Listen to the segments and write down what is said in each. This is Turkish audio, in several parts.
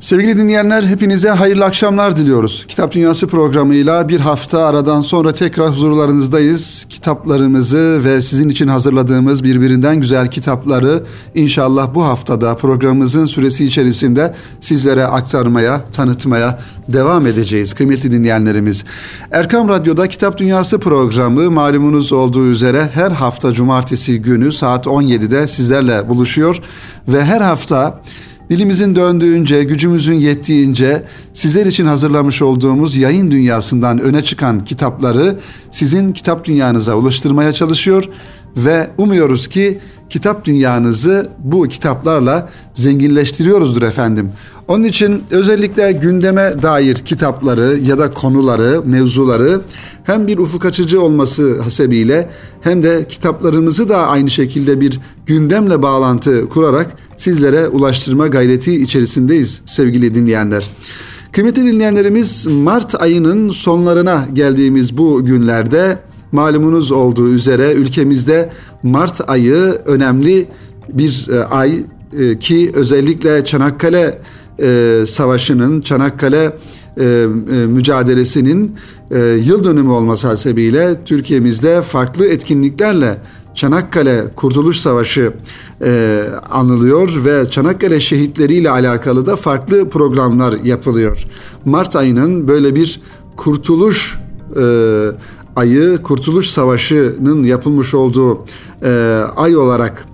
Sevgili dinleyenler hepinize hayırlı akşamlar diliyoruz. Kitap Dünyası programıyla bir hafta aradan sonra tekrar huzurlarınızdayız. Kitaplarımızı ve sizin için hazırladığımız birbirinden güzel kitapları inşallah bu haftada programımızın süresi içerisinde sizlere aktarmaya, tanıtmaya devam edeceğiz kıymetli dinleyenlerimiz. Erkam Radyo'da Kitap Dünyası programı malumunuz olduğu üzere her hafta cumartesi günü saat 17'de sizlerle buluşuyor ve her hafta Dilimizin döndüğünce, gücümüzün yettiğince sizler için hazırlamış olduğumuz yayın dünyasından öne çıkan kitapları sizin kitap dünyanıza ulaştırmaya çalışıyor ve umuyoruz ki kitap dünyanızı bu kitaplarla zenginleştiriyoruzdur efendim. Onun için özellikle gündeme dair kitapları ya da konuları, mevzuları hem bir ufuk açıcı olması hasebiyle hem de kitaplarımızı da aynı şekilde bir gündemle bağlantı kurarak sizlere ulaştırma gayreti içerisindeyiz sevgili dinleyenler. Kıymetli dinleyenlerimiz Mart ayının sonlarına geldiğimiz bu günlerde malumunuz olduğu üzere ülkemizde Mart ayı önemli bir e, ay e, ki özellikle Çanakkale e, Savaşı'nın, Çanakkale mücadelesinin yıl dönümü olması hasebiyle Türkiye'mizde farklı etkinliklerle Çanakkale Kurtuluş Savaşı e, anılıyor ve Çanakkale şehitleriyle alakalı da farklı programlar yapılıyor. Mart ayının böyle bir kurtuluş e, ayı, Kurtuluş Savaşı'nın yapılmış olduğu e, ay olarak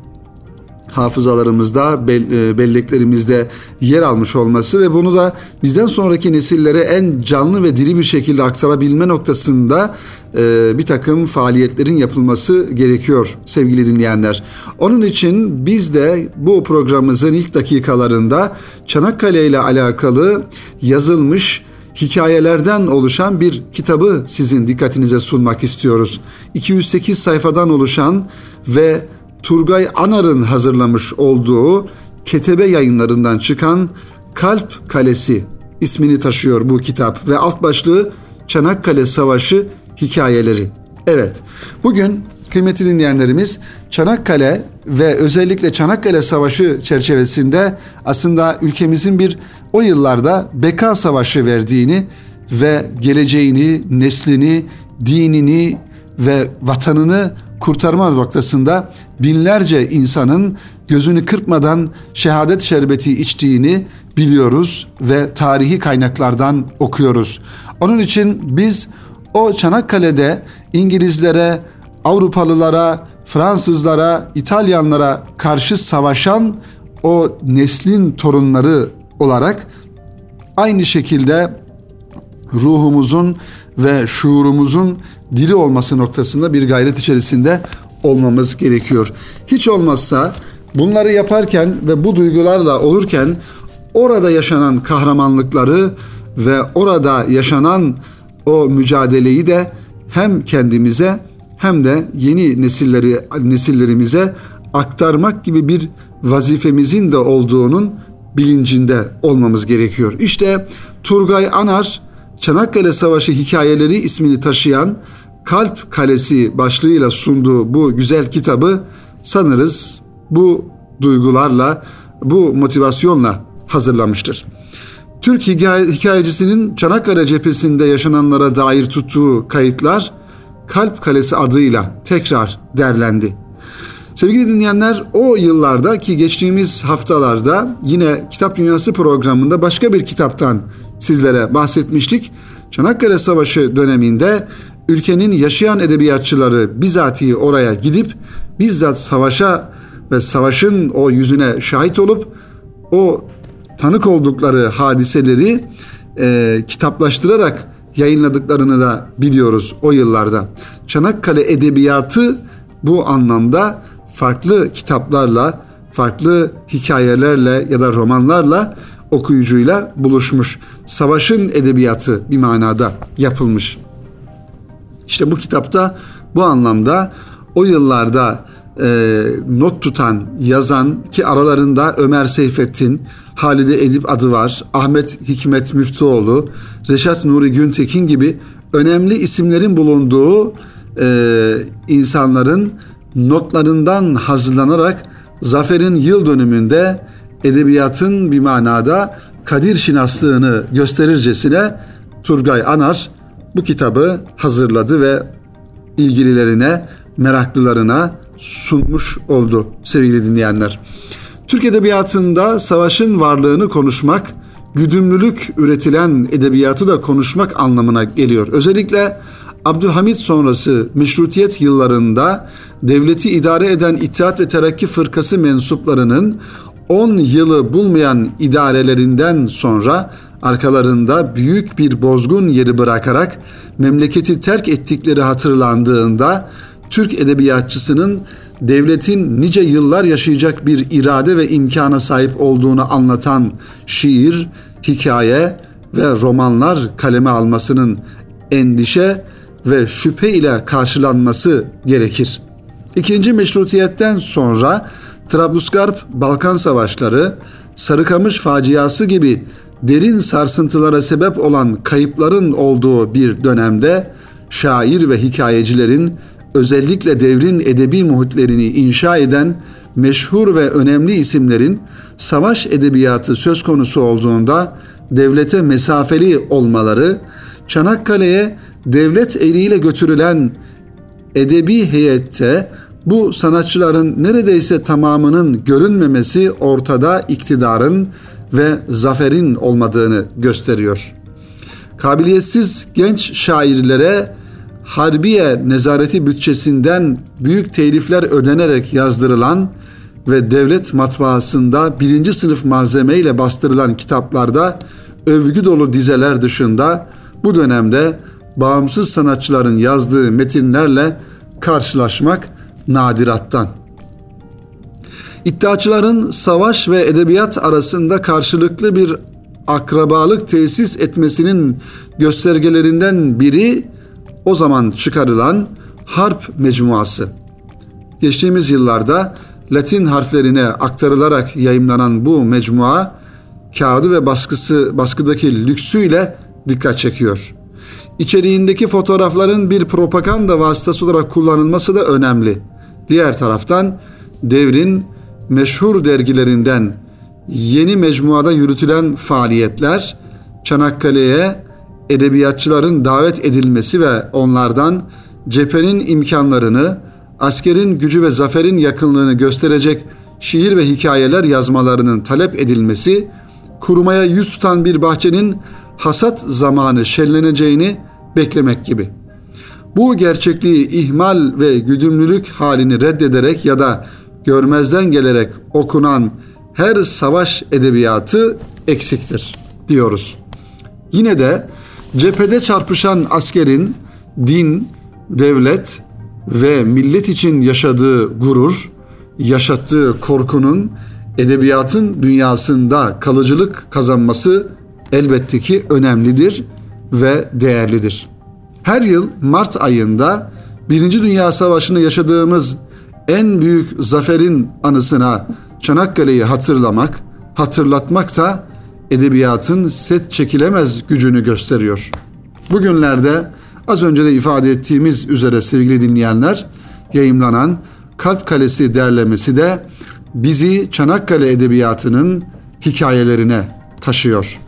hafızalarımızda, e, belleklerimizde yer almış olması ve bunu da bizden sonraki nesillere en canlı ve diri bir şekilde aktarabilme noktasında e, bir takım faaliyetlerin yapılması gerekiyor sevgili dinleyenler. Onun için biz de bu programımızın ilk dakikalarında Çanakkale ile alakalı yazılmış hikayelerden oluşan bir kitabı sizin dikkatinize sunmak istiyoruz. 208 sayfadan oluşan ve Turgay Anar'ın hazırlamış olduğu Ketebe yayınlarından çıkan Kalp Kalesi ismini taşıyor bu kitap ve alt başlığı Çanakkale Savaşı hikayeleri. Evet, bugün kıymetli dinleyenlerimiz Çanakkale ve özellikle Çanakkale Savaşı çerçevesinde aslında ülkemizin bir o yıllarda beka savaşı verdiğini ve geleceğini, neslini, dinini ve vatanını kurtarma noktasında binlerce insanın gözünü kırpmadan şehadet şerbeti içtiğini biliyoruz ve tarihi kaynaklardan okuyoruz. Onun için biz o Çanakkale'de İngilizlere, Avrupalılara, Fransızlara, İtalyanlara karşı savaşan o neslin torunları olarak aynı şekilde ruhumuzun ve şuurumuzun diri olması noktasında bir gayret içerisinde olmamız gerekiyor. Hiç olmazsa bunları yaparken ve bu duygularla olurken orada yaşanan kahramanlıkları ve orada yaşanan o mücadeleyi de hem kendimize hem de yeni nesilleri nesillerimize aktarmak gibi bir vazifemizin de olduğunun bilincinde olmamız gerekiyor. İşte Turgay Anar Çanakkale Savaşı hikayeleri ismini taşıyan Kalp Kalesi başlığıyla sunduğu bu güzel kitabı sanırız bu duygularla, bu motivasyonla hazırlamıştır. Türk hikayecisinin Çanakkale cephesinde yaşananlara dair tuttuğu kayıtlar Kalp Kalesi adıyla tekrar derlendi. Sevgili dinleyenler o yıllarda ki geçtiğimiz haftalarda yine Kitap Dünyası programında başka bir kitaptan sizlere bahsetmiştik. Çanakkale Savaşı döneminde ülkenin yaşayan edebiyatçıları bizatihi oraya gidip bizzat savaşa ve savaşın o yüzüne şahit olup o tanık oldukları hadiseleri e, kitaplaştırarak yayınladıklarını da biliyoruz o yıllarda. Çanakkale edebiyatı bu anlamda farklı kitaplarla, farklı hikayelerle ya da romanlarla okuyucuyla buluşmuş. Savaşın edebiyatı bir manada yapılmış. İşte bu kitapta bu anlamda o yıllarda e, not tutan, yazan ki aralarında Ömer Seyfettin, Halide Edip adı var, Ahmet Hikmet Müftüoğlu, Reşat Nuri Güntekin gibi önemli isimlerin bulunduğu e, insanların notlarından hazırlanarak Zafer'in yıl dönümünde edebiyatın bir manada kadir şinaslığını gösterircesine Turgay Anar bu kitabı hazırladı ve ilgililerine, meraklılarına sunmuş oldu sevgili dinleyenler. Türk Edebiyatı'nda savaşın varlığını konuşmak, güdümlülük üretilen edebiyatı da konuşmak anlamına geliyor. Özellikle Abdülhamit sonrası meşrutiyet yıllarında devleti idare eden İttihat ve Terakki Fırkası mensuplarının 10 yılı bulmayan idarelerinden sonra arkalarında büyük bir bozgun yeri bırakarak memleketi terk ettikleri hatırlandığında Türk edebiyatçısının devletin nice yıllar yaşayacak bir irade ve imkana sahip olduğunu anlatan şiir, hikaye ve romanlar kaleme almasının endişe ve şüphe ile karşılanması gerekir. İkinci meşrutiyetten sonra Trablusgarp Balkan Savaşları, Sarıkamış faciası gibi derin sarsıntılara sebep olan kayıpların olduğu bir dönemde şair ve hikayecilerin özellikle devrin edebi muhitlerini inşa eden meşhur ve önemli isimlerin savaş edebiyatı söz konusu olduğunda devlete mesafeli olmaları, Çanakkale'ye devlet eliyle götürülen edebi heyette bu sanatçıların neredeyse tamamının görünmemesi ortada iktidarın ve zaferin olmadığını gösteriyor. Kabiliyetsiz genç şairlere Harbiye Nezareti bütçesinden büyük telifler ödenerek yazdırılan ve devlet matbaasında birinci sınıf malzemeyle bastırılan kitaplarda övgü dolu dizeler dışında bu dönemde bağımsız sanatçıların yazdığı metinlerle karşılaşmak nadirattan. İddiaçıların savaş ve edebiyat arasında karşılıklı bir akrabalık tesis etmesinin göstergelerinden biri o zaman çıkarılan harp mecmuası. Geçtiğimiz yıllarda Latin harflerine aktarılarak yayımlanan bu mecmua kağıdı ve baskısı baskıdaki lüksüyle dikkat çekiyor. İçeriğindeki fotoğrafların bir propaganda vasıtası olarak kullanılması da önemli. Diğer taraftan devrin meşhur dergilerinden yeni mecmuada yürütülen faaliyetler Çanakkale'ye edebiyatçıların davet edilmesi ve onlardan cephenin imkanlarını, askerin gücü ve zaferin yakınlığını gösterecek şiir ve hikayeler yazmalarının talep edilmesi, kurumaya yüz tutan bir bahçenin hasat zamanı şenleneceğini beklemek gibi. Bu gerçekliği ihmal ve güdümlülük halini reddederek ya da görmezden gelerek okunan her savaş edebiyatı eksiktir diyoruz. Yine de cephede çarpışan askerin din, devlet ve millet için yaşadığı gurur, yaşattığı korkunun edebiyatın dünyasında kalıcılık kazanması elbette ki önemlidir ve değerlidir. Her yıl Mart ayında Birinci Dünya Savaşı'nı yaşadığımız en büyük zaferin anısına Çanakkale'yi hatırlamak, hatırlatmak da edebiyatın set çekilemez gücünü gösteriyor. Bugünlerde az önce de ifade ettiğimiz üzere sevgili dinleyenler yayımlanan Kalp Kalesi derlemesi de bizi Çanakkale edebiyatının hikayelerine taşıyor.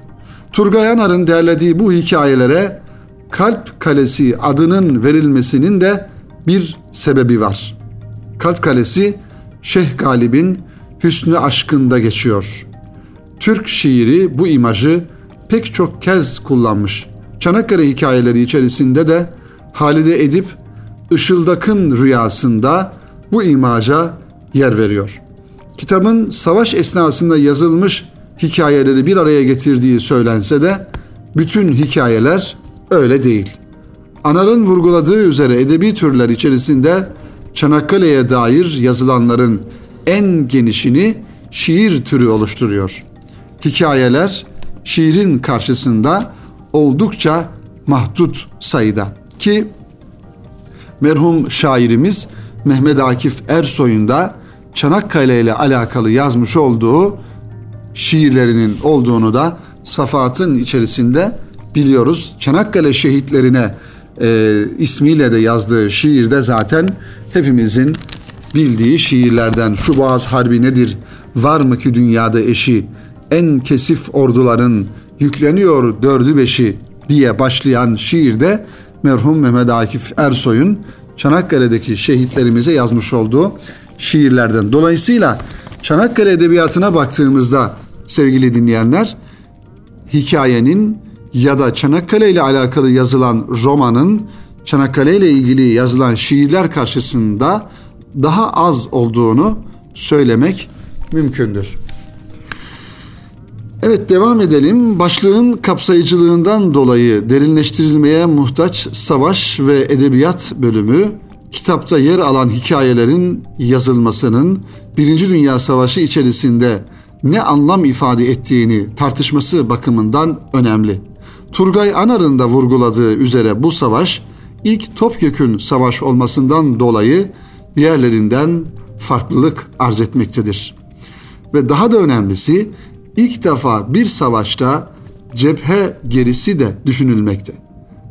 Turgay Anar'ın derlediği bu hikayelere Kalp Kalesi adının verilmesinin de bir sebebi var. Kalp Kalesi Şeyh Galip'in Hüsnü Aşkı'nda geçiyor. Türk şiiri bu imajı pek çok kez kullanmış. Çanakkale hikayeleri içerisinde de Halide Edip Işıldak'ın rüyasında bu imaja yer veriyor. Kitabın savaş esnasında yazılmış hikayeleri bir araya getirdiği söylense de bütün hikayeler öyle değil. Anar'ın vurguladığı üzere edebi türler içerisinde Çanakkale'ye dair yazılanların en genişini şiir türü oluşturuyor. Hikayeler şiirin karşısında oldukça mahdut sayıda ki merhum şairimiz Mehmet Akif Ersoy'un da Çanakkale ile alakalı yazmış olduğu şiirlerinin olduğunu da Safahat'ın içerisinde biliyoruz. Çanakkale şehitlerine e, ismiyle de yazdığı şiirde zaten hepimizin bildiği şiirlerden şu Boğaz Harbi nedir? Var mı ki dünyada eşi? en kesif orduların yükleniyor dördü beşi diye başlayan şiirde merhum Mehmet Akif Ersoy'un Çanakkale'deki şehitlerimize yazmış olduğu şiirlerden. Dolayısıyla Çanakkale Edebiyatı'na baktığımızda sevgili dinleyenler hikayenin ya da Çanakkale ile alakalı yazılan romanın Çanakkale ile ilgili yazılan şiirler karşısında daha az olduğunu söylemek mümkündür. Evet devam edelim. Başlığın kapsayıcılığından dolayı derinleştirilmeye muhtaç savaş ve edebiyat bölümü kitapta yer alan hikayelerin yazılmasının Birinci Dünya Savaşı içerisinde ne anlam ifade ettiğini tartışması bakımından önemli. Turgay Anar'ın da vurguladığı üzere bu savaş ilk topyekün savaş olmasından dolayı diğerlerinden farklılık arz etmektedir. Ve daha da önemlisi ilk defa bir savaşta cephe gerisi de düşünülmekte.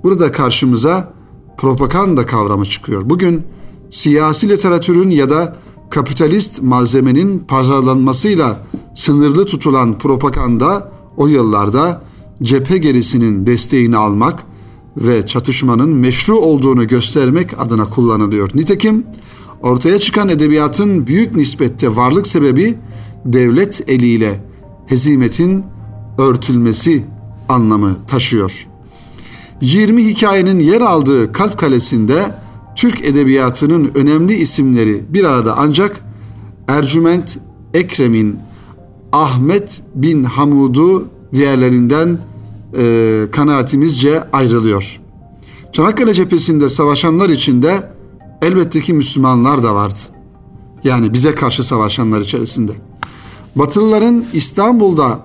Burada karşımıza propaganda kavramı çıkıyor. Bugün siyasi literatürün ya da kapitalist malzemenin pazarlanmasıyla sınırlı tutulan propaganda o yıllarda cephe gerisinin desteğini almak ve çatışmanın meşru olduğunu göstermek adına kullanılıyor. Nitekim ortaya çıkan edebiyatın büyük nispette varlık sebebi devlet eliyle hezimetin örtülmesi anlamı taşıyor. 20 hikayenin yer aldığı Kalp Kalesi'nde Türk edebiyatının önemli isimleri bir arada ancak Ercüment Ekrem'in Ahmet bin Hamud'u diğerlerinden e, kanaatimizce ayrılıyor. Çanakkale cephesinde savaşanlar içinde elbette ki Müslümanlar da vardı. Yani bize karşı savaşanlar içerisinde. Batılıların İstanbul'da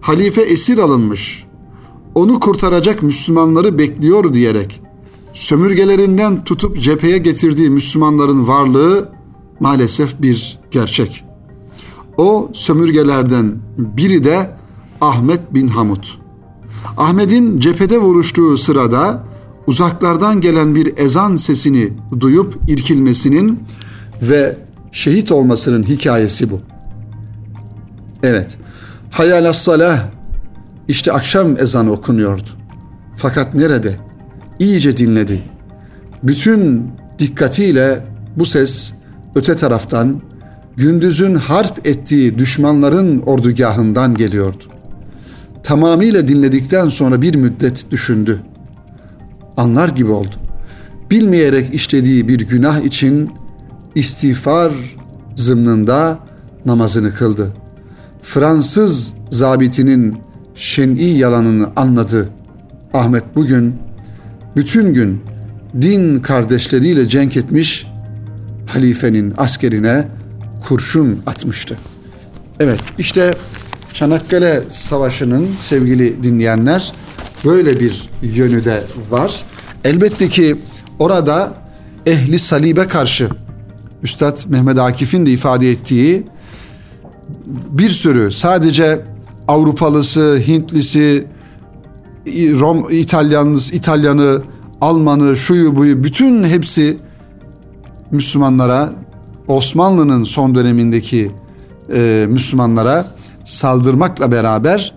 halife esir alınmış, onu kurtaracak Müslümanları bekliyor diyerek sömürgelerinden tutup cepheye getirdiği Müslümanların varlığı maalesef bir gerçek. O sömürgelerden biri de Ahmet bin Hamud. Ahmet'in cephede vuruştuğu sırada uzaklardan gelen bir ezan sesini duyup irkilmesinin ve şehit olmasının hikayesi bu. Evet. Hayal salah işte akşam ezanı okunuyordu. Fakat nerede? İyice dinledi. Bütün dikkatiyle bu ses öte taraftan gündüzün harp ettiği düşmanların ordugahından geliyordu. Tamamıyla dinledikten sonra bir müddet düşündü. Anlar gibi oldu. Bilmeyerek işlediği bir günah için istiğfar zımnında namazını kıldı. Fransız zabitinin şen'i yalanını anladı. Ahmet bugün bütün gün din kardeşleriyle cenk etmiş halifenin askerine kurşun atmıştı. Evet işte Çanakkale Savaşı'nın sevgili dinleyenler böyle bir yönü de var. Elbette ki orada ehli salibe karşı Üstad Mehmet Akif'in de ifade ettiği bir sürü sadece Avrupalısı, Hintlisi, Rom İtalyanlısı, İtalyanı, Almanı, şuyu buyu bütün hepsi Müslümanlara Osmanlı'nın son dönemindeki e, Müslümanlara saldırmakla beraber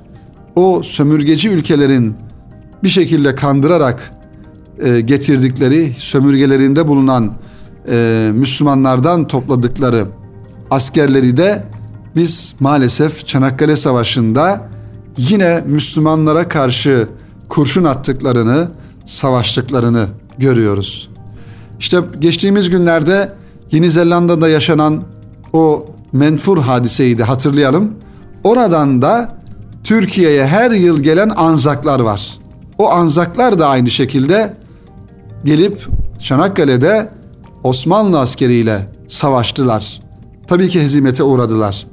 o sömürgeci ülkelerin bir şekilde kandırarak e, getirdikleri sömürgelerinde bulunan e, Müslümanlardan topladıkları askerleri de biz maalesef Çanakkale Savaşı'nda yine Müslümanlara karşı kurşun attıklarını, savaştıklarını görüyoruz. İşte geçtiğimiz günlerde Yeni Zelanda'da yaşanan o menfur hadiseyi de hatırlayalım. Oradan da Türkiye'ye her yıl gelen anzaklar var. O anzaklar da aynı şekilde gelip Çanakkale'de Osmanlı askeriyle savaştılar. Tabii ki hezimete uğradılar.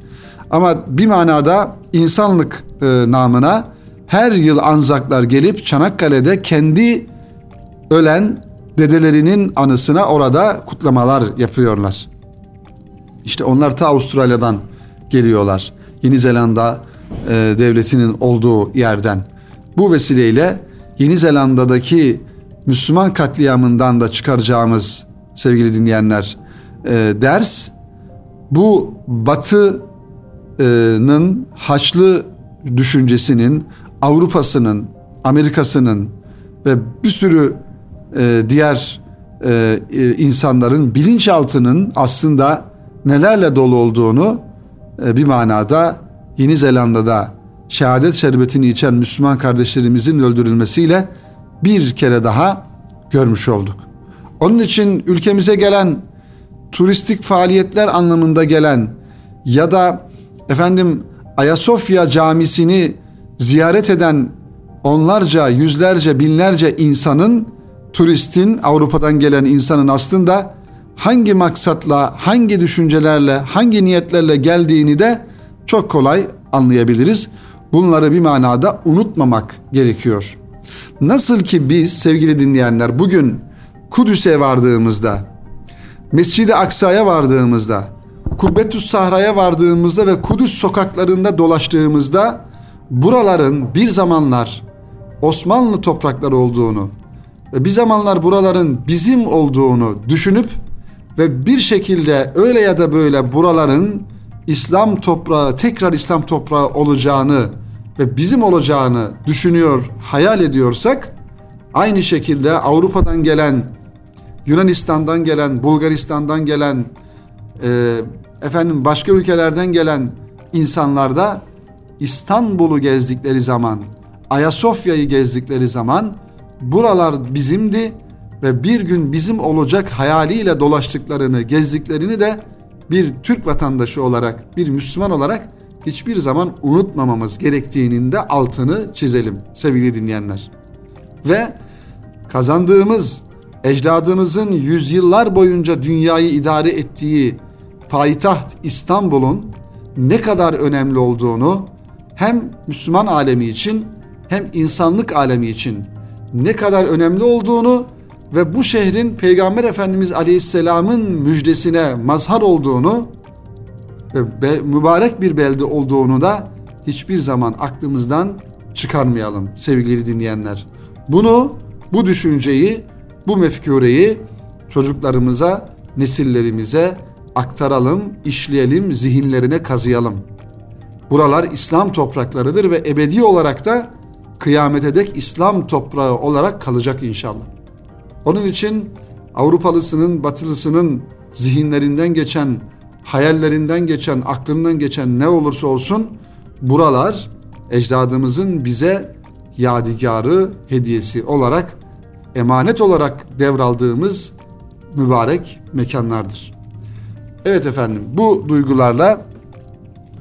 Ama bir manada insanlık e, namına her yıl Anzaklar gelip Çanakkale'de kendi ölen dedelerinin anısına orada kutlamalar yapıyorlar. İşte onlar ta Avustralya'dan geliyorlar. Yeni Zelanda e, devletinin olduğu yerden. Bu vesileyle Yeni Zelanda'daki Müslüman katliamından da çıkaracağımız sevgili dinleyenler e, ders bu Batı Haçlı'nın Haçlı düşüncesinin, Avrupa'sının, Amerika'sının ve bir sürü e, diğer e, e, insanların bilinçaltının aslında nelerle dolu olduğunu bir manada Yeni Zelanda'da şehadet şerbetini içen Müslüman kardeşlerimizin öldürülmesiyle bir kere daha görmüş olduk. Onun için ülkemize gelen turistik faaliyetler anlamında gelen ya da efendim Ayasofya camisini ziyaret eden onlarca, yüzlerce, binlerce insanın, turistin, Avrupa'dan gelen insanın aslında hangi maksatla, hangi düşüncelerle, hangi niyetlerle geldiğini de çok kolay anlayabiliriz. Bunları bir manada unutmamak gerekiyor. Nasıl ki biz sevgili dinleyenler bugün Kudüs'e vardığımızda, Mescid-i Aksa'ya vardığımızda, Kubbetüs Sahra'ya vardığımızda ve Kudüs sokaklarında dolaştığımızda buraların bir zamanlar Osmanlı toprakları olduğunu ve bir zamanlar buraların bizim olduğunu düşünüp ve bir şekilde öyle ya da böyle buraların İslam toprağı tekrar İslam toprağı olacağını ve bizim olacağını düşünüyor, hayal ediyorsak aynı şekilde Avrupa'dan gelen, Yunanistan'dan gelen, Bulgaristan'dan gelen, e, efendim başka ülkelerden gelen insanlar da İstanbul'u gezdikleri zaman, Ayasofya'yı gezdikleri zaman buralar bizimdi ve bir gün bizim olacak hayaliyle dolaştıklarını, gezdiklerini de bir Türk vatandaşı olarak, bir Müslüman olarak hiçbir zaman unutmamamız gerektiğinin de altını çizelim sevgili dinleyenler. Ve kazandığımız ecdadımızın yüzyıllar boyunca dünyayı idare ettiği payitaht İstanbul'un ne kadar önemli olduğunu hem Müslüman alemi için hem insanlık alemi için ne kadar önemli olduğunu ve bu şehrin Peygamber Efendimiz Aleyhisselam'ın müjdesine mazhar olduğunu ve mübarek bir belde olduğunu da hiçbir zaman aklımızdan çıkarmayalım sevgili dinleyenler. Bunu, bu düşünceyi, bu mefkureyi çocuklarımıza, nesillerimize aktaralım, işleyelim, zihinlerine kazıyalım. Buralar İslam topraklarıdır ve ebedi olarak da kıyamete dek İslam toprağı olarak kalacak inşallah. Onun için Avrupalısının, Batılısının zihinlerinden geçen, hayallerinden geçen, aklından geçen ne olursa olsun buralar ecdadımızın bize yadigarı, hediyesi olarak, emanet olarak devraldığımız mübarek mekanlardır. Evet efendim bu duygularla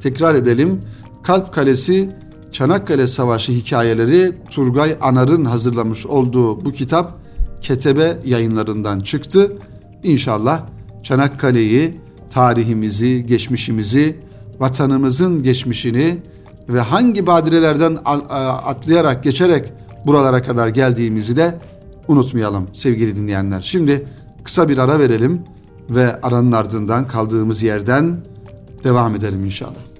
tekrar edelim. Kalp Kalesi Çanakkale Savaşı hikayeleri Turgay Anar'ın hazırlamış olduğu bu kitap Ketebe yayınlarından çıktı. İnşallah Çanakkale'yi, tarihimizi, geçmişimizi, vatanımızın geçmişini ve hangi badirelerden atlayarak, geçerek buralara kadar geldiğimizi de unutmayalım sevgili dinleyenler. Şimdi kısa bir ara verelim ve aranın ardından kaldığımız yerden devam edelim inşallah.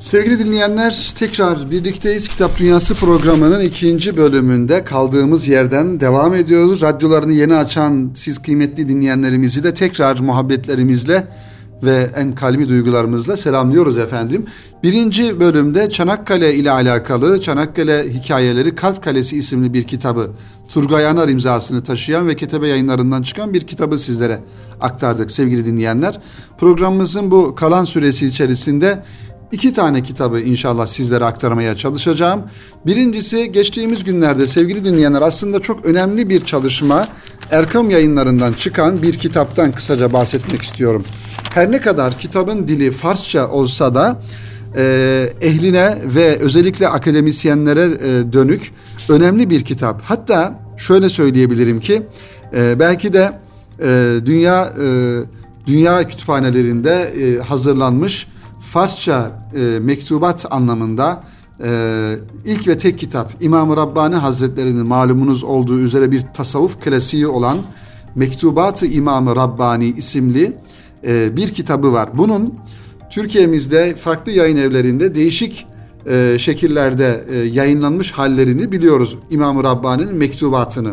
Sevgili dinleyenler tekrar birlikteyiz. Kitap Dünyası programının ikinci bölümünde kaldığımız yerden devam ediyoruz. Radyolarını yeni açan siz kıymetli dinleyenlerimizi de tekrar muhabbetlerimizle ve en kalbi duygularımızla selamlıyoruz efendim. Birinci bölümde Çanakkale ile alakalı Çanakkale Hikayeleri Kalp Kalesi isimli bir kitabı Turgay Anar imzasını taşıyan ve Ketebe yayınlarından çıkan bir kitabı sizlere aktardık sevgili dinleyenler. Programımızın bu kalan süresi içerisinde iki tane kitabı inşallah sizlere aktarmaya çalışacağım. Birincisi geçtiğimiz günlerde sevgili dinleyenler aslında çok önemli bir çalışma Erkam yayınlarından çıkan bir kitaptan kısaca bahsetmek istiyorum. Her ne kadar kitabın dili Farsça olsa da e, ehline ve özellikle akademisyenlere e, dönük önemli bir kitap. Hatta şöyle söyleyebilirim ki e, belki de dünya dünya kütüphanelerinde hazırlanmış Farsça e, mektubat anlamında e, ilk ve tek kitap İmam-ı Rabbani Hazretleri'nin malumunuz olduğu üzere bir tasavvuf klasiği olan Mektubat-ı İmam-ı Rabbani isimli e, bir kitabı var. Bunun Türkiye'mizde farklı yayın evlerinde değişik e, şekillerde e, yayınlanmış hallerini biliyoruz İmam-ı Rabbani'nin mektubatını.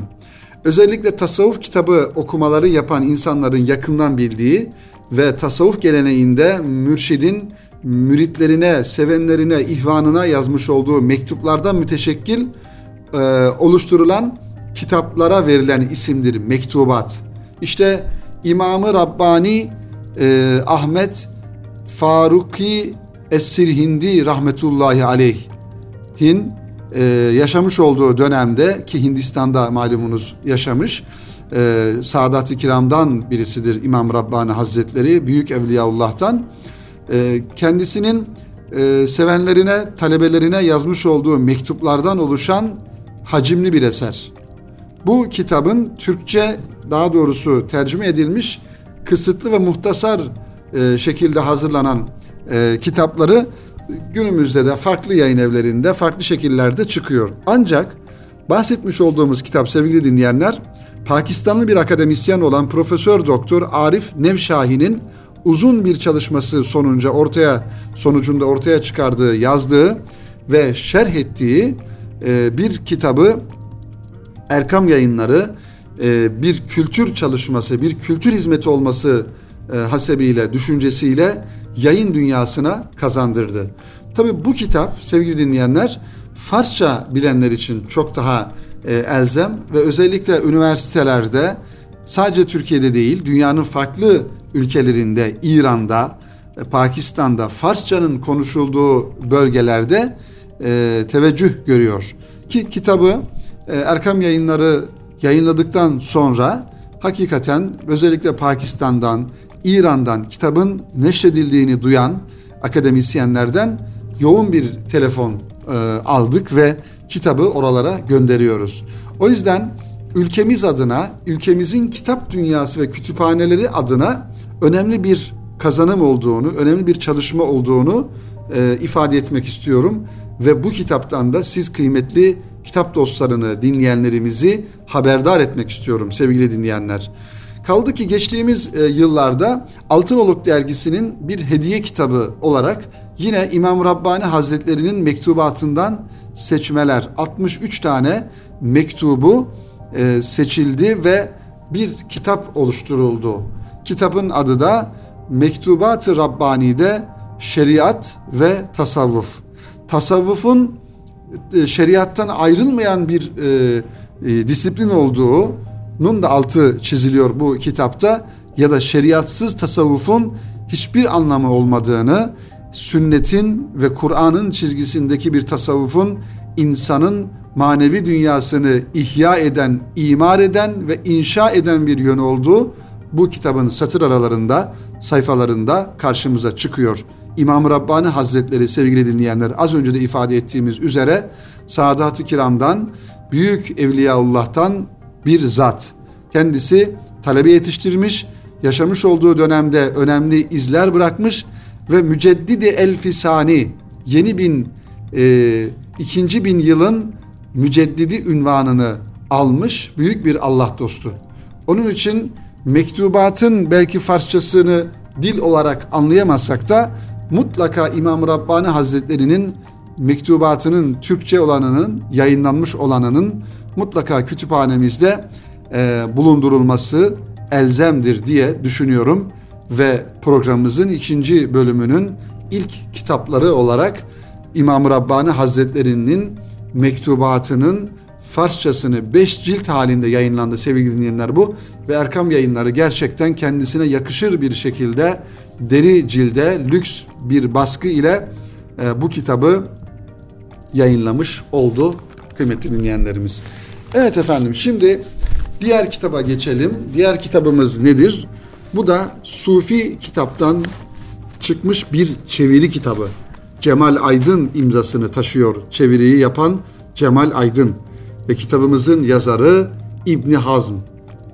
Özellikle tasavvuf kitabı okumaları yapan insanların yakından bildiği ve tasavvuf geleneğinde mürşidin müritlerine, sevenlerine, ihvanına yazmış olduğu mektuplardan müteşekkil e, oluşturulan kitaplara verilen isimdir mektubat. İşte İmamı Rabbani e, Ahmet Faruki Es-Sirhindi rahmetullahi aleyhin e, yaşamış olduğu dönemde ki Hindistan'da malumunuz yaşamış e, Sadat-ı Kiram'dan birisidir İmam Rabbani Hazretleri Büyük Evliyaullah'tan e, kendisinin e, sevenlerine talebelerine yazmış olduğu mektuplardan oluşan hacimli bir eser. Bu kitabın Türkçe daha doğrusu tercüme edilmiş kısıtlı ve muhtasar e, şekilde hazırlanan e, kitapları günümüzde de farklı yayın evlerinde farklı şekillerde çıkıyor. Ancak bahsetmiş olduğumuz kitap sevgili dinleyenler Pakistanlı bir akademisyen olan Profesör Doktor Arif Nevşahi'nin uzun bir çalışması sonucu ortaya sonucunda ortaya çıkardığı, yazdığı ve şerh ettiği e, bir kitabı Erkam Yayınları e, bir kültür çalışması, bir kültür hizmeti olması e, hasebiyle, düşüncesiyle yayın dünyasına kazandırdı. Tabi bu kitap sevgili dinleyenler Farsça bilenler için çok daha e, elzem ve özellikle üniversitelerde sadece Türkiye'de değil dünyanın farklı ülkelerinde İran'da, e, Pakistan'da Farsçanın konuşulduğu bölgelerde e, teveccüh görüyor. Ki kitabı e, Erkam Yayınları yayınladıktan sonra hakikaten özellikle Pakistan'dan, İran'dan kitabın neşredildiğini duyan akademisyenlerden yoğun bir telefon e, aldık ve kitabı oralara gönderiyoruz. O yüzden ülkemiz adına, ülkemizin kitap dünyası ve kütüphaneleri adına önemli bir kazanım olduğunu, önemli bir çalışma olduğunu e, ifade etmek istiyorum. Ve bu kitaptan da siz kıymetli kitap dostlarını, dinleyenlerimizi haberdar etmek istiyorum sevgili dinleyenler. Kaldı ki geçtiğimiz e, yıllarda Altınoluk dergisinin bir hediye kitabı olarak yine İmam Rabbani Hazretleri'nin mektubatından seçmeler 63 tane mektubu e, seçildi ve bir kitap oluşturuldu. Kitabın adı da Mektubat-ı Rabbani'de Şeriat ve Tasavvuf. Tasavvufun e, şeriattan ayrılmayan bir e, e, disiplin olduğunun da altı çiziliyor bu kitapta ya da şeriatsız tasavvufun hiçbir anlamı olmadığını, sünnetin ve Kur'an'ın çizgisindeki bir tasavvufun insanın manevi dünyasını ihya eden, imar eden ve inşa eden bir yön olduğu bu kitabın satır aralarında, sayfalarında karşımıza çıkıyor. İmam Rabbani Hazretleri sevgili dinleyenler az önce de ifade ettiğimiz üzere Sadat-ı Kiram'dan büyük Evliyaullah'tan bir zat. Kendisi talebe yetiştirmiş, yaşamış olduğu dönemde önemli izler bırakmış ve müceddidi elfisani yeni bin e, ikinci bin yılın müceddidi ünvanını almış büyük bir Allah dostu. Onun için mektubatın belki Farsçasını dil olarak anlayamazsak da mutlaka İmam Rabbani Hazretleri'nin mektubatının Türkçe olanının yayınlanmış olanının mutlaka kütüphanemizde e, bulundurulması elzemdir diye düşünüyorum ve programımızın ikinci bölümünün ilk kitapları olarak İmam Rabbani Hazretleri'nin mektubatının Farsçasını beş cilt halinde yayınlandı sevgili dinleyenler bu ve Erkam yayınları gerçekten kendisine yakışır bir şekilde deri cilde lüks bir baskı ile e, bu kitabı yayınlamış oldu kıymetli dinleyenlerimiz. Evet efendim şimdi diğer kitaba geçelim. Diğer kitabımız nedir? Bu da Sufi kitaptan çıkmış bir çeviri kitabı. Cemal Aydın imzasını taşıyor. Çeviriyi yapan Cemal Aydın ve kitabımızın yazarı İbni Hazm.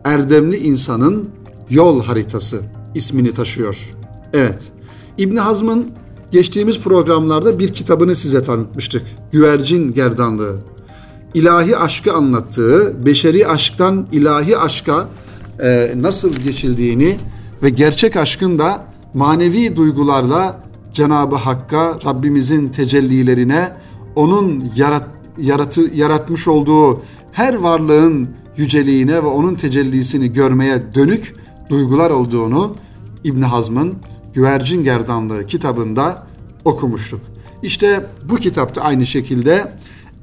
Erdemli insanın yol haritası ismini taşıyor. Evet. İbni Hazm'ın geçtiğimiz programlarda bir kitabını size tanıtmıştık. Güvercin Gerdanlığı. İlahi aşkı anlattığı, beşeri aşktan ilahi aşka e, nasıl geçildiğini ve gerçek aşkın da manevi duygularla Cenab-ı Hakk'a, Rabbimizin tecellilerine, onun yarat, yaratı, yaratmış olduğu her varlığın yüceliğine ve onun tecellisini görmeye dönük duygular olduğunu İbn Hazm'ın Güvercin Gerdanlığı kitabında okumuştuk. İşte bu kitapta aynı şekilde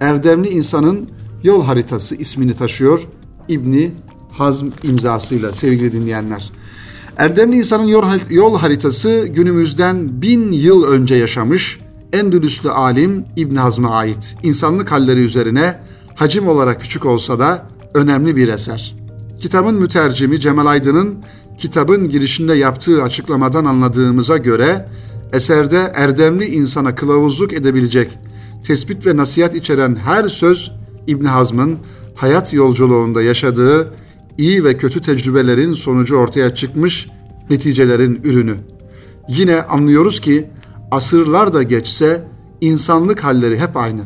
Erdemli İnsanın Yol Haritası ismini taşıyor İbni Hazm imzasıyla sevgili dinleyenler. Erdemli insanın yol haritası günümüzden bin yıl önce yaşamış Endülüslü alim İbn Hazm'a ait. İnsanlık halleri üzerine hacim olarak küçük olsa da önemli bir eser. Kitabın mütercimi Cemal Aydın'ın kitabın girişinde yaptığı açıklamadan anladığımıza göre eserde erdemli insana kılavuzluk edebilecek tespit ve nasihat içeren her söz İbn Hazm'ın hayat yolculuğunda yaşadığı iyi ve kötü tecrübelerin sonucu ortaya çıkmış neticelerin ürünü. Yine anlıyoruz ki asırlar da geçse insanlık halleri hep aynı.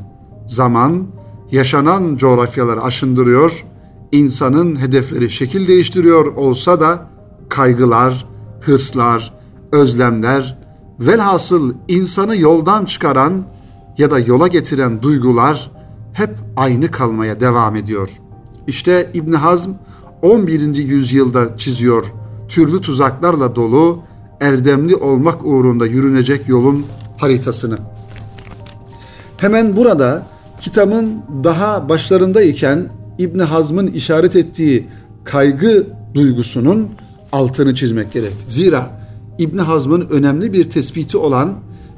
Zaman, yaşanan coğrafyaları aşındırıyor, insanın hedefleri şekil değiştiriyor olsa da kaygılar, hırslar, özlemler, velhasıl insanı yoldan çıkaran ya da yola getiren duygular hep aynı kalmaya devam ediyor. İşte İbn Hazm 11. yüzyılda çiziyor. Türlü tuzaklarla dolu, erdemli olmak uğrunda yürünecek yolun haritasını. Hemen burada kitabın daha başlarındayken İbn Hazm'ın işaret ettiği kaygı duygusunun altını çizmek gerek. Zira İbn Hazm'ın önemli bir tespiti olan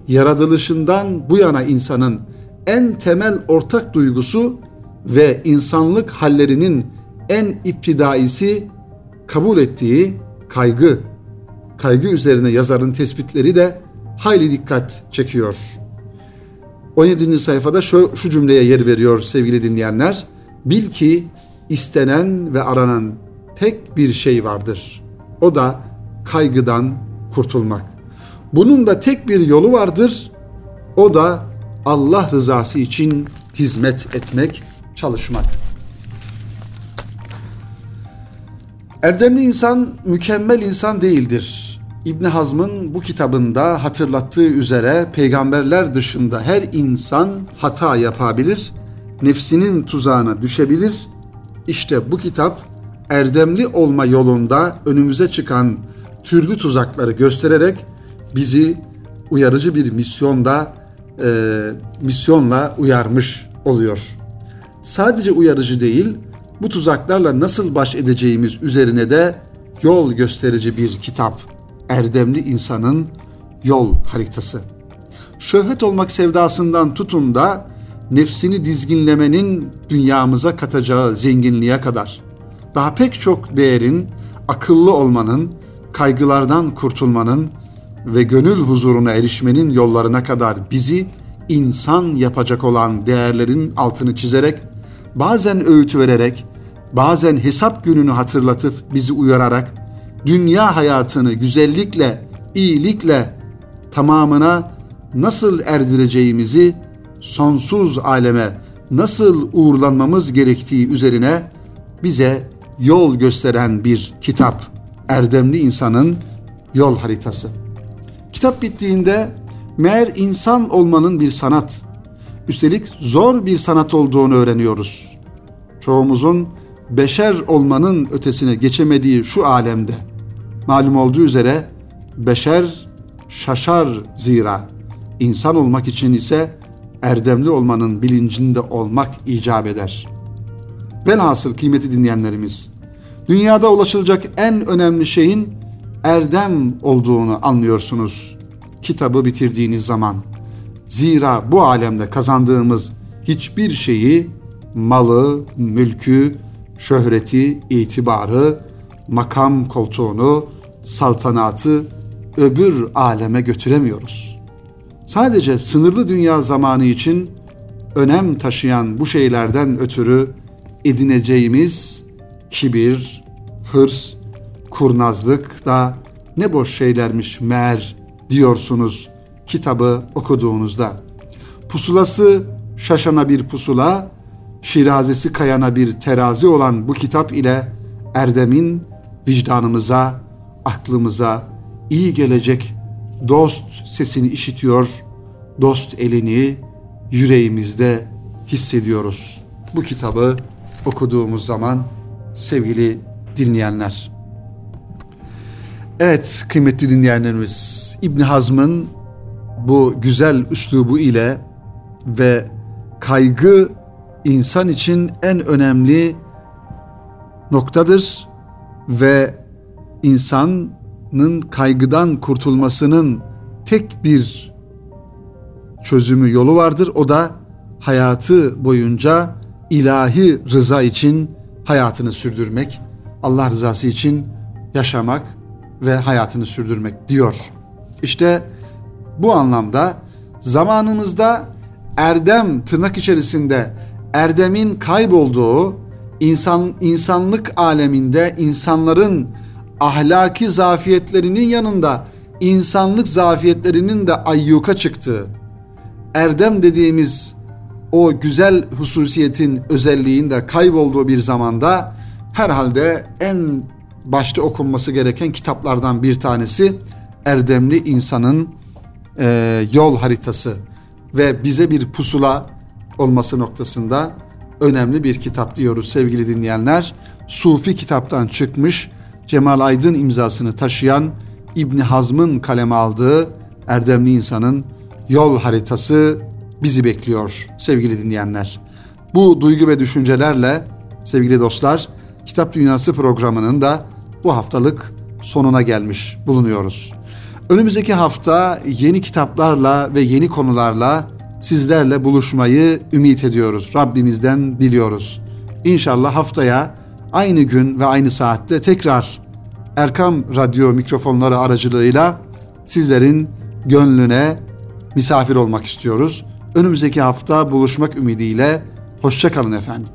yaratılışından bu yana insanın en temel ortak duygusu ve insanlık hallerinin en iptidaisi kabul ettiği kaygı. Kaygı üzerine yazarın tespitleri de hayli dikkat çekiyor. 17. sayfada şu, şu cümleye yer veriyor sevgili dinleyenler. Bil ki istenen ve aranan tek bir şey vardır. O da kaygıdan kurtulmak. Bunun da tek bir yolu vardır. O da Allah rızası için hizmet etmek, çalışmak. Erdemli insan mükemmel insan değildir. İbn Hazm'ın bu kitabında hatırlattığı üzere peygamberler dışında her insan hata yapabilir, nefsinin tuzağına düşebilir. İşte bu kitap erdemli olma yolunda önümüze çıkan türlü tuzakları göstererek bizi uyarıcı bir misyonda e, misyonla uyarmış oluyor. Sadece uyarıcı değil, bu tuzaklarla nasıl baş edeceğimiz üzerine de yol gösterici bir kitap. Erdemli insanın yol haritası. Şöhret olmak sevdasından tutun da nefsini dizginlemenin dünyamıza katacağı zenginliğe kadar daha pek çok değerin, akıllı olmanın, kaygılardan kurtulmanın ve gönül huzuruna erişmenin yollarına kadar bizi insan yapacak olan değerlerin altını çizerek, bazen öğüt vererek, bazen hesap gününü hatırlatıp bizi uyararak, dünya hayatını güzellikle, iyilikle tamamına nasıl erdireceğimizi sonsuz aleme nasıl uğurlanmamız gerektiği üzerine bize yol gösteren bir kitap. Erdemli insanın yol haritası. Kitap bittiğinde meğer insan olmanın bir sanat, üstelik zor bir sanat olduğunu öğreniyoruz. Çoğumuzun beşer olmanın ötesine geçemediği şu alemde malum olduğu üzere beşer şaşar zira insan olmak için ise erdemli olmanın bilincinde olmak icap eder. Velhasıl kıymeti dinleyenlerimiz, dünyada ulaşılacak en önemli şeyin erdem olduğunu anlıyorsunuz kitabı bitirdiğiniz zaman. Zira bu alemde kazandığımız hiçbir şeyi malı, mülkü, şöhreti, itibarı, makam koltuğunu, saltanatı öbür aleme götüremiyoruz. Sadece sınırlı dünya zamanı için önem taşıyan bu şeylerden ötürü edineceğimiz kibir, hırs, kurnazlık da ne boş şeylermiş meğer diyorsunuz kitabı okuduğunuzda. Pusulası şaşana bir pusula, şirazesi kayana bir terazi olan bu kitap ile erdemin vicdanımıza, aklımıza iyi gelecek dost sesini işitiyor, dost elini yüreğimizde hissediyoruz. Bu kitabı okuduğumuz zaman sevgili dinleyenler. Evet kıymetli dinleyenlerimiz İbn Hazm'ın bu güzel üslubu ile ve kaygı insan için en önemli noktadır ve insanın kaygıdan kurtulmasının tek bir çözümü yolu vardır. O da hayatı boyunca ilahi rıza için hayatını sürdürmek, Allah rızası için yaşamak ve hayatını sürdürmek diyor. İşte bu anlamda zamanımızda erdem tırnak içerisinde erdemin kaybolduğu insan insanlık aleminde insanların ahlaki zafiyetlerinin yanında insanlık zafiyetlerinin de ayyuka çıktığı erdem dediğimiz o güzel hususiyetin özelliğin de kaybolduğu bir zamanda herhalde en başta okunması gereken kitaplardan bir tanesi erdemli insanın e, yol haritası ve bize bir pusula olması noktasında önemli bir kitap diyoruz sevgili dinleyenler. Sufi kitaptan çıkmış Cemal Aydın imzasını taşıyan İbni Hazm'ın kaleme aldığı erdemli insanın yol haritası bizi bekliyor sevgili dinleyenler. Bu duygu ve düşüncelerle sevgili dostlar Kitap Dünyası programının da bu haftalık sonuna gelmiş bulunuyoruz. Önümüzdeki hafta yeni kitaplarla ve yeni konularla sizlerle buluşmayı ümit ediyoruz. Rabbimizden diliyoruz. İnşallah haftaya aynı gün ve aynı saatte tekrar Erkam Radyo mikrofonları aracılığıyla sizlerin gönlüne misafir olmak istiyoruz. Önümüzdeki hafta buluşmak ümidiyle hoşçakalın efendim.